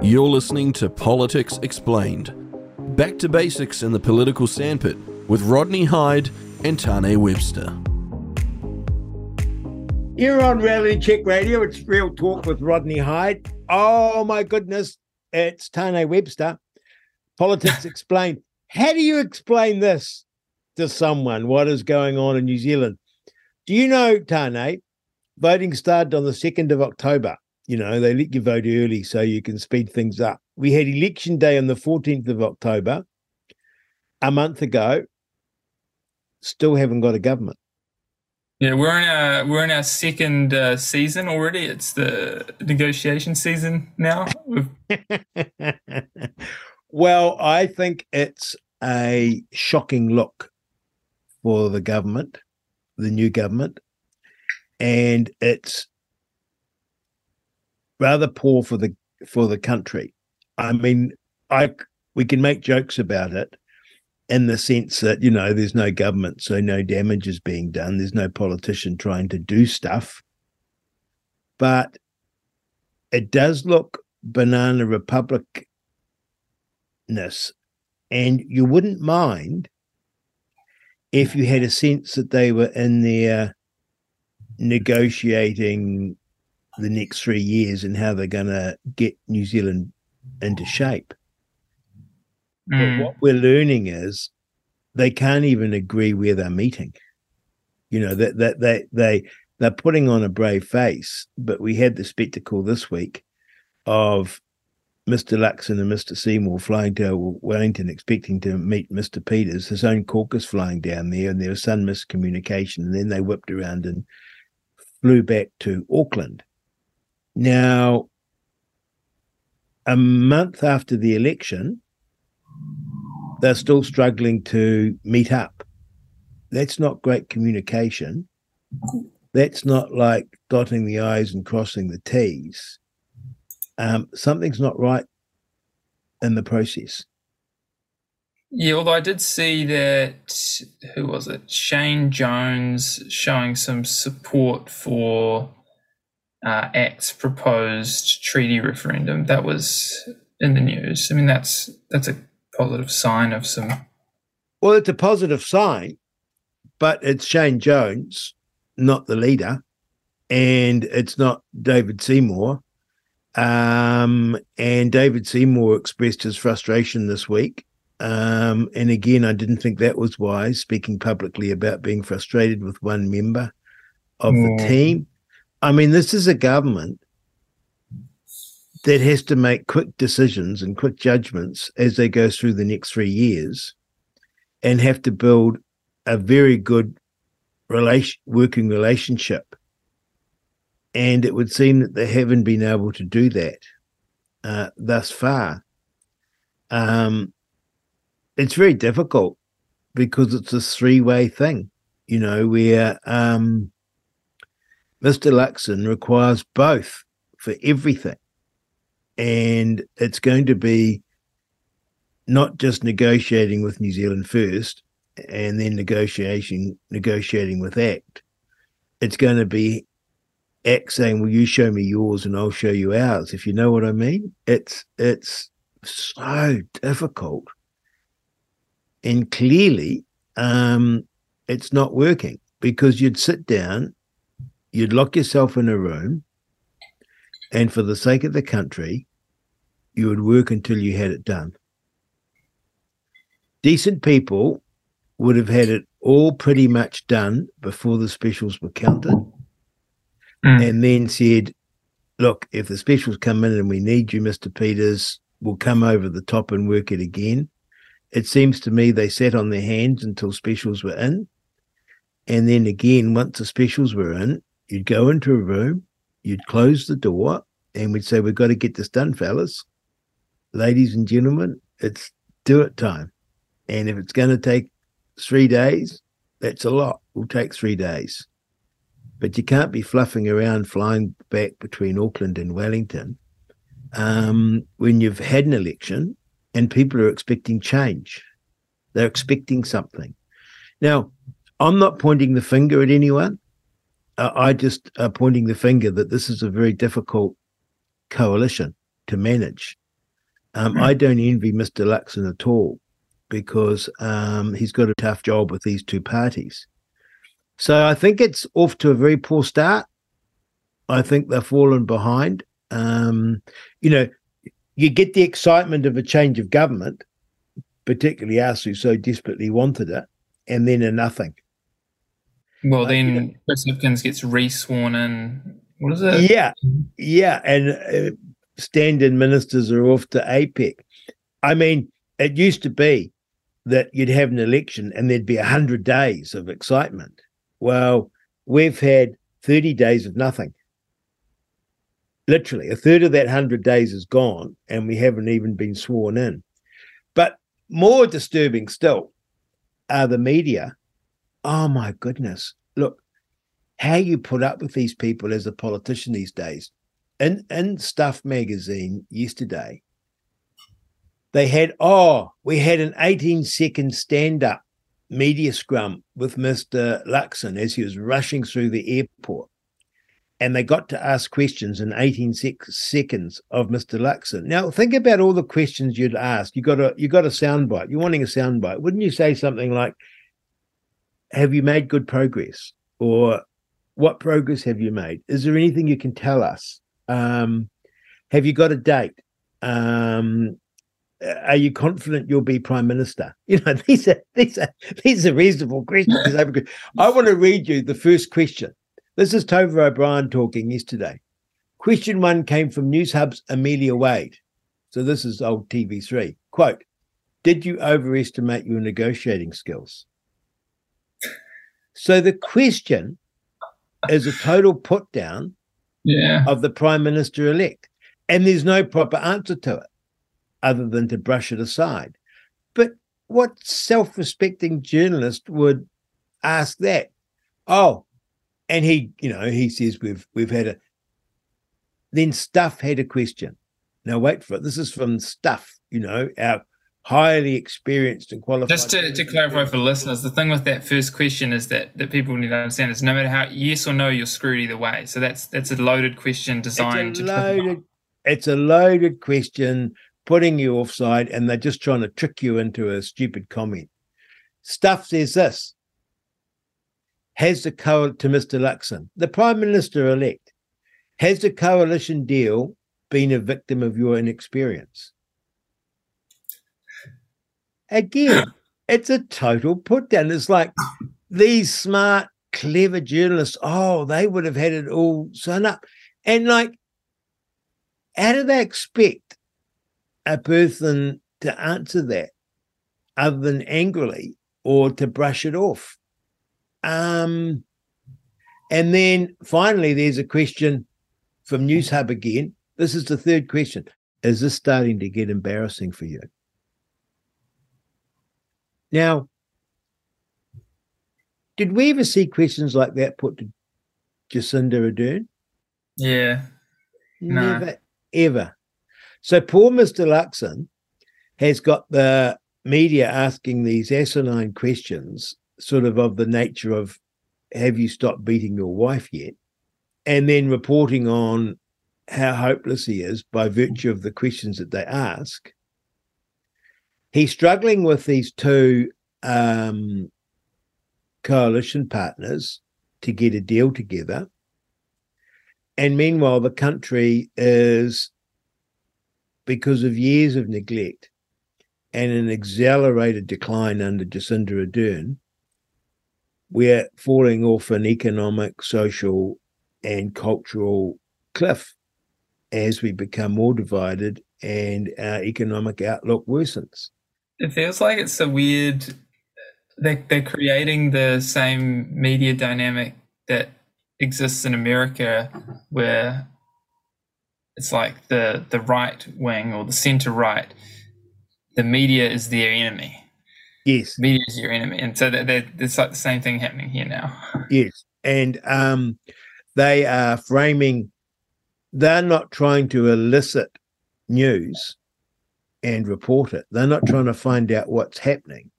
You're listening to Politics Explained. Back to basics in the political sandpit with Rodney Hide and Tane Webster. You're on Reality Check Radio. It's Real Talk with Rodney Hide. Oh my goodness, it's Tane Webster. Politics Explained. How do you explain this to someone? What is going on in New Zealand? Do you know, Tane? Voting started on the 2nd of October. You know, they let you vote early so you can speed things up. We had election day on the 14th of October, a month ago. Still haven't got a government. Yeah, we're in our we're in our second uh, season already. It's the negotiation season now. well, I think it's a shocking look for the government, the new government, and it's rather poor for the for the country. I mean, I we can make jokes about it in the sense that you know there's no government, so no damage is being done. There's no politician trying to do stuff, but it does look banana republicness, and you wouldn't mind if you had a sense that they were in there negotiating the next three years and how they're going to get New Zealand into shape. Mm. But what we're learning is they can't even agree where they're meeting. You know that that they they they're putting on a brave face, but we had the spectacle this week of Mr. Luxon and Mr. Seymour flying to Wellington, expecting to meet Mr. Peters, his own caucus flying down there, and there was some miscommunication. And then they whipped around and flew back to Auckland. Now, a month after the election, they're still struggling to meet up. That's not great communication. That's not like dotting the I's and crossing the T's. Um, something's not right in the process. Yeah, although I did see that, who was it? Shane Jones showing some support for uh, Act's proposed treaty referendum. That was in the news. I mean, that's that's a positive sign of some. Well, it's a positive sign, but it's Shane Jones, not the leader, and it's not David Seymour. Um, and David Seymour expressed his frustration this week. Um, and again, I didn't think that was wise, speaking publicly about being frustrated with one member of the team. I mean, this is a government that has to make quick decisions and quick judgments as they go through the next three years and have to build a very good relation, working relationship. And it would seem that they haven't been able to do that uh, thus far. Um, it's very difficult because it's a three way thing, you know, where um, Mr. Luxon requires both for everything. And it's going to be not just negotiating with New Zealand first and then negotiation negotiating with ACT. It's going to be ACT saying, Well, you show me yours and I'll show you ours, if you know what I mean. It's it's so difficult. And clearly, um, it's not working because you'd sit down you'd lock yourself in a room and for the sake of the country you would work until you had it done decent people would have had it all pretty much done before the specials were counted mm. and then said look if the specials come in and we need you mr peters we'll come over the top and work it again it seems to me they sat on their hands until specials were in and then again once the specials were in you'd go into a room, you'd close the door, and we'd say, We've got to get this done, fellas. Ladies and gentlemen, it's do it time. And if it's going to take three days, that's a lot. We'll take three days. But you can't be fluffing around flying back between Auckland and Wellington um, when you've had an election and people are expecting change. They're expecting something. Now, I'm not pointing the finger at anyone I just are pointing the finger that this is a very difficult coalition to manage. Um, I don't envy Mr. Luxon at all because um, he's got a tough job with these two parties. So I think it's off to a very poor start. I think they've fallen behind. Um, you know, you get the excitement of a change of government, particularly us who so desperately wanted it, and then a nothing. Well, then uh, Chris Hipkins gets re-sworn in. What is it? Yeah, yeah, and uh, standing ministers are off to APEC. I mean, it used to be that you'd have an election and there'd be a hundred days of excitement. Well, we've had thirty days of nothing. Literally, a third of that hundred days is gone, and we haven't even been sworn in. But more disturbing still are the media oh my goodness, look, how you put up with these people as a politician these days. In in Stuff magazine yesterday, they had oh, we had an 18 second stand-up media scrum with Mr. Luxon as he was rushing through the airport. And they got to ask questions in 18 sec- seconds of Mr. Luxon. Now think about all the questions you'd ask. You got a you got a soundbite. You're wanting a soundbite. Wouldn't you say something like, have you made good progress? Or what progress have you made? Is there anything you can tell us? Um, have you got a date? Um, are you confident you'll be prime minister? You know these are these are these are reasonable questions. I want to read you the first question. This is tova o'brien talking yesterday. Question one came from newshub's amelia wade. So this is old tv3 quote did you overestimate your negotiating skills so the question is a total put down yeah. of the prime minister elect. And there's no proper answer to it other than to brush it aside. But what self respecting journalist would ask that? Oh, and he, you know, he says we've we've had a then stuff had a question. Now wait for it. This is from stuff, you know, our highly experienced and qualified. Just to, to clarify for listeners, the thing with that first question is that, that people need to understand is no matter how yes or no, you're screwed either way. So that's that's a loaded question designed it's a loaded, It's a loaded question putting you offside, and they're just trying to trick you into a stupid comment. Stuff says this. Has the co to Mr. Luxon, the Prime Minister elect, has the coalition deal been a victim of your inexperience? Again, it's a total put down. It's like these smart, clever journalists, oh, they would have had it all sewn up. And like, how do they expect a person to answer that other than angrily or to brush it off? Um, and then finally, there's a question from Newshub again. This is the third question. Is this starting to get embarrassing for you? Now, did we ever see questions like that put to Jacinda Ardern? Yeah. Never, no. ever. So poor Mr. Luxon has got the media asking these asinine questions, sort of of the nature of, have you stopped beating your wife yet? And then reporting on how hopeless he is by virtue of the questions that they ask he's struggling with these two um, coalition partners to get a deal together. And meanwhile, the country is, because of years of neglect and an accelerated decline under Jacinda Ardern, we're falling off an economic, social, and cultural cliff as we become more divided and our economic outlook worsens. It feels like it's a weird. They're, they're creating the same media dynamic that exists in America, where it's like the the right wing or the center right, the media is their enemy. Yes, media is your enemy, and so that it's like the same thing happening here now. Yes, and um, they are framing. They're not trying to elicit news and report it. They're not trying to find out what's happening.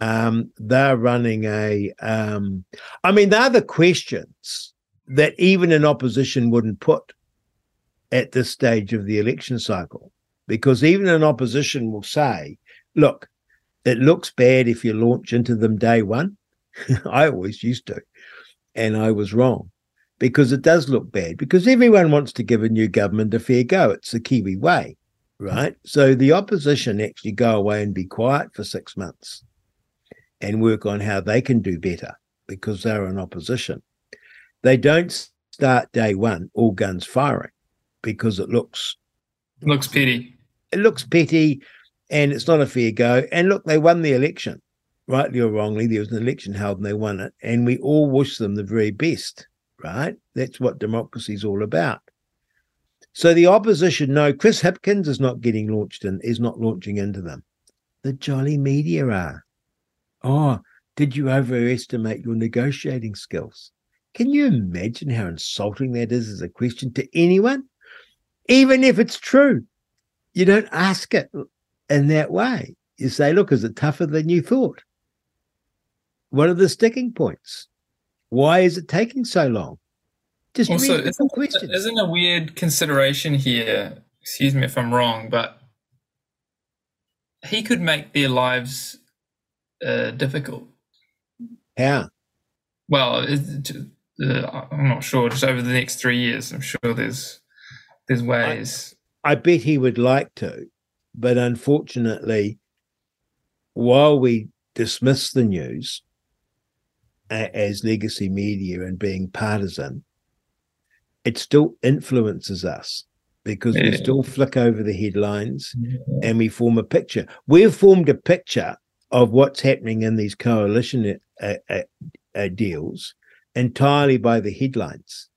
Um, they're running a. Um, I mean, they're the questions that even an opposition wouldn't put at this stage of the election cycle. because even an opposition will say, look, it looks bad if you launch into them day one. I always used to, and I was wrong because it does look bad because everyone wants to give a new government a fair go. It's the Kiwi way, right? So the opposition actually go away and be quiet for six months and work on how they can do better because they're in opposition. They don't start day one all guns firing because it looks looks petty. It looks petty and it's not a fair go. And look, they won the election, rightly or wrongly. There was an election held and they won it. And we all wish them the very best, right? That's what democracy is all about. So the opposition, no, Chris Hipkins is not getting launched in, is not launching into them. The jolly media are. Oh, did you overestimate your negotiating skills? Can you imagine how insulting that is as a question to anyone? Even if it's true, you don't ask it in that way. You say, look, is it tougher than you thought? What are the sticking points? Why is it taking so long? Just also, isn't, questions. isn't a weird consideration here? Excuse me if I'm wrong, but he could make their lives uh, difficult. How? Well, uh, I'm not sure. Just over the next three years, I'm sure there's there's ways. I, I bet he would like to, but unfortunately, while we dismiss the news as legacy media and being partisan, it still influences us because yeah. we still flick over the headlines yeah. and we form a picture. We've formed a picture of what's happening in these coalition uh, uh, uh, deals entirely by the headlines.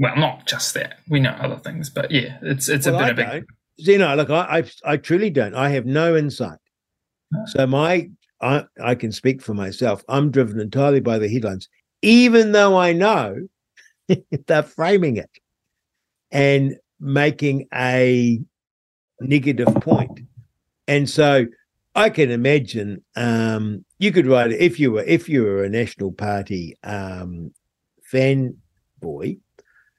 Well, not just that. We know other things, but yeah, it's it's well, a bit I of a you know, look, I, I, I truly don't. I have no insight. So my I I can speak for myself. I'm driven entirely by the headlines, even though I know they're framing it and making a negative point. And so I can imagine um, you could write it if you were if you were a National Party um, fan boy,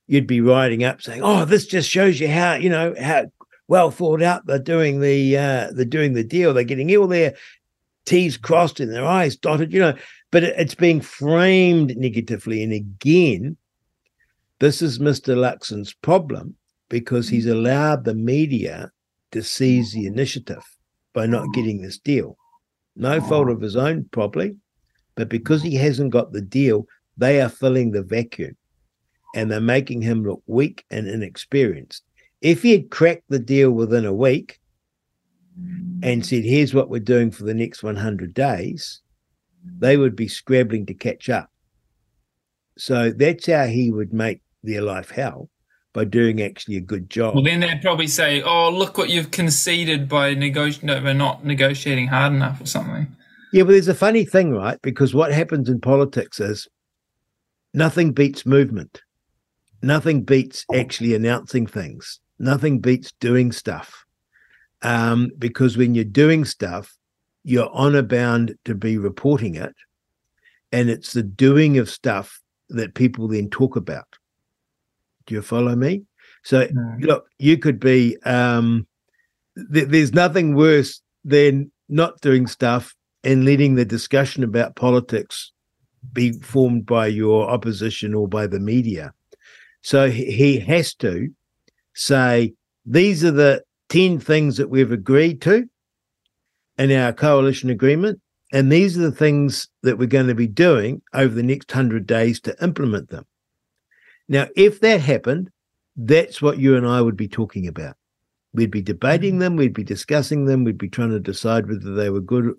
you'd be writing up saying, "Oh, this just shows you how you know how well thought out. They're doing the uh, they're doing the deal. They're getting all their T's crossed and their I's dotted, you know, but it, it's being framed negatively. And again, this is Mr. Luxon's problem because he's mm. allowed the media to seize the mm. initiative by not mm. getting this deal. No fault of his own, probably, but because he hasn't got the deal, they are filling the vacuum and they're making him look weak and inexperienced. If he had cracked the deal within a week and said, here's what we're doing for the next 100 days, they would be scrabbling to catch up. So that's how he would make their life hell by doing actually a good job. Well, then they'd probably say, "Oh, look what you've conceded by negotiating, by not negotiating hard enough, or something." Yeah, but there's a funny thing, right? Because what happens in politics is nothing beats movement. Nothing beats actually announcing things nothing beats doing stuff. Um, because when you're doing stuff, you're honor bound to be reporting it. And it's the doing of stuff that people then talk about. Do you follow me? So, no. look, you could be, um, th- there's nothing worse than not doing stuff and letting the discussion about politics be formed by your opposition or by the media. So he has to say, these are the 10 things that we've agreed to in our coalition agreement. And these are the things that we're going to be doing over the next 100 days to implement them. Now, if that happened, that's what you and I would be talking about. We'd be debating mm-hmm. them, we'd be discussing them, we'd be trying to decide whether they were good,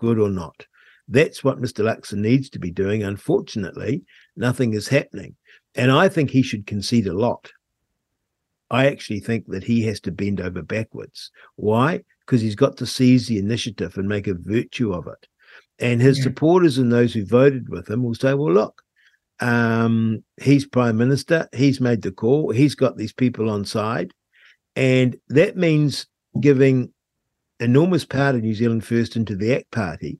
good or not. That's what Mr. Luxon needs to be doing. Unfortunately, nothing is happening. And I think he should concede a lot. I actually think that he has to bend over backwards. Why? Because he's got to seize the initiative and make a virtue of it. And his yeah. supporters and those who voted with him will say, well, look, um, he's prime minister. He's made the call. He's got these people on side. And that means giving enormous power to New Zealand First into the ACT Party.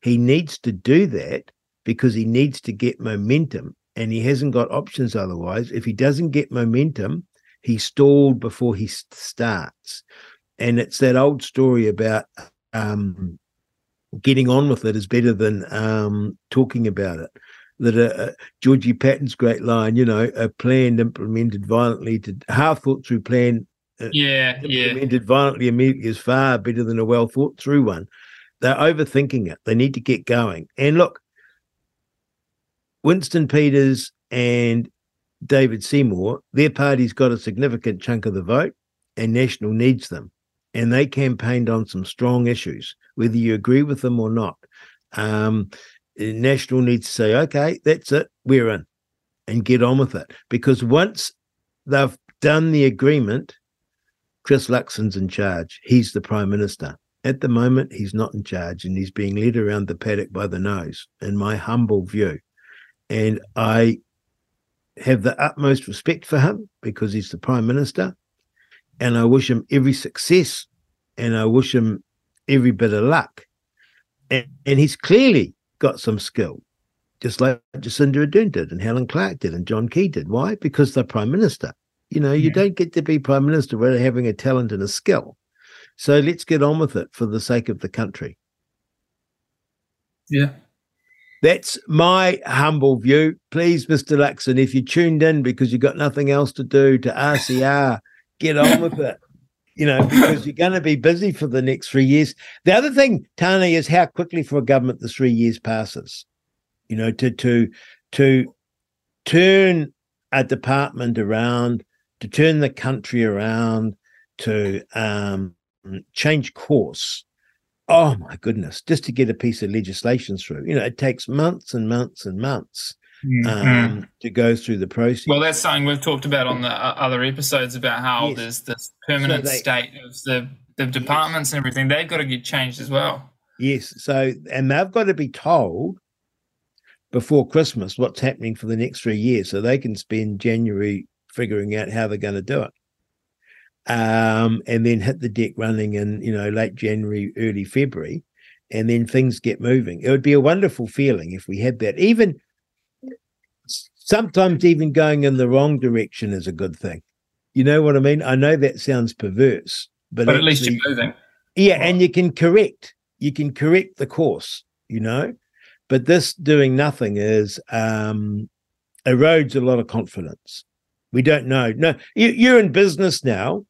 He needs to do that because he needs to get momentum and he hasn't got options otherwise. If he doesn't get momentum, he stalled before he starts. And it's that old story about um, getting on with it is better than um, talking about it. That uh, uh, Georgie Patton's great line, you know, a plan implemented violently to half thought through plan. Uh, yeah, implemented yeah. violently immediately is far better than a well thought through one. They're overthinking it. They need to get going. And look, Winston Peters and David Seymour, their party's got a significant chunk of the vote, and National needs them. And they campaigned on some strong issues, whether you agree with them or not. Um, National needs to say, okay, that's it, we're in, and get on with it. Because once they've done the agreement, Chris Luxon's in charge. He's the prime minister. At the moment, he's not in charge and he's being led around the paddock by the nose, in my humble view. And I have the utmost respect for him because he's the prime minister. And I wish him every success and I wish him every bit of luck. And, and he's clearly got some skill, just like Jacinda Ardern did and Helen Clark did and John Key did. Why? Because they're prime minister. You know, you yeah. don't get to be prime minister without having a talent and a skill. So let's get on with it for the sake of the country. Yeah. That's my humble view. Please, Mr. Luxon, if you tuned in because you've got nothing else to do to RCR, get on with it. You know, because you're going to be busy for the next three years. The other thing, Tane, is how quickly for a government the three years passes. You know, to to to turn a department around, to turn the country around, to um, change course oh my goodness, just to get a piece of legislation through, you know, it takes months and months and months mm-hmm. um, to go through the process. Well, that's something we've talked about on the uh, other episodes about how yes. there's this permanent so they, state of the, the departments yes. and everything. They've got to get changed as well. Yes. So, and they've got to be told before Christmas what's happening for the next three years so they can spend January figuring out how they're going to do it um, and then hit the deck running in you know late January, early February, and then things get moving. It would be a wonderful feeling if we had that. Even sometimes, even going in the wrong direction is a good thing. You know what I mean? I know that sounds perverse, but, but at least you're moving. Yeah, and you can correct. You can correct the course. You know, but this doing nothing is um, erodes a lot of confidence. We don't know. No, you, you're in business now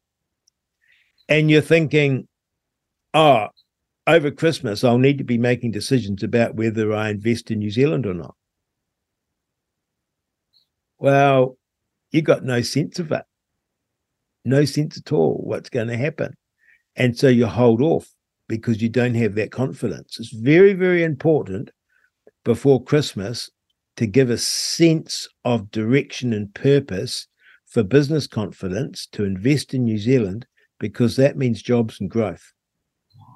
and you're thinking, oh, over Christmas, I'll need to be making decisions about whether I invest in New Zealand or not. Well, you got no sense of it, no sense at all what's going to happen. And so you hold off because you don't have that confidence. It's very, very important before Christmas to give a sense of direction and purpose for business confidence to invest in New Zealand because that means jobs and growth.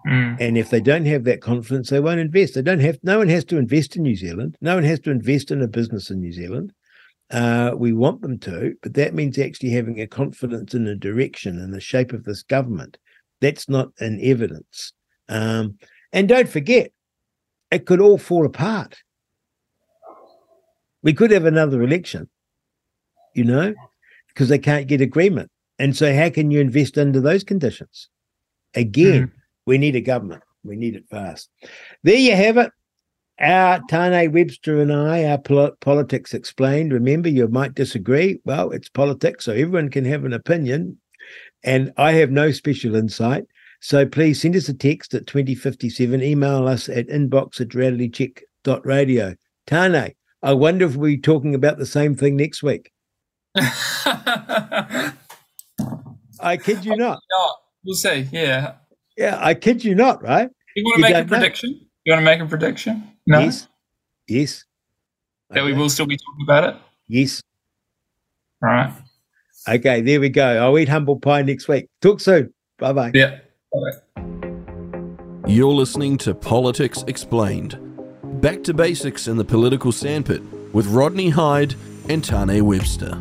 Mm. And if they don't have that confidence, they won't invest. They don't have. No one has to invest in New Zealand. No one has to invest in a business in New Zealand. Uh, we want them to, but that means actually having a confidence in the direction and the shape of this government. That's not in evidence. Um, and don't forget, it could all fall apart. We could have another election, you know, because they can't get agreement. And so, how can you invest under those conditions? Again, mm. we need a government. We need it fast. There you have it. Our Tane Webster and I, our pol- politics explained. Remember, you might disagree. Well, it's politics, so everyone can have an opinion. And I have no special insight. So please send us a text at 2057. Email us at inbox at realitycheck.radio. Tane, I wonder if we're talking about the same thing next week. I kid you not. not. Oh, we'll see. Yeah. Yeah, I kid you not, right? You want to make a prediction? Know. You want to make a prediction? No. Yes. Yes. That okay. we will still be talking about it? Yes. All right. Okay, there we go. I'll eat humble pie next week. Talk soon. Bye bye. Yeah. Bye. You're listening to Politics Explained. Back to basics in the political sandpit with Rodney Hide and Tane Webster.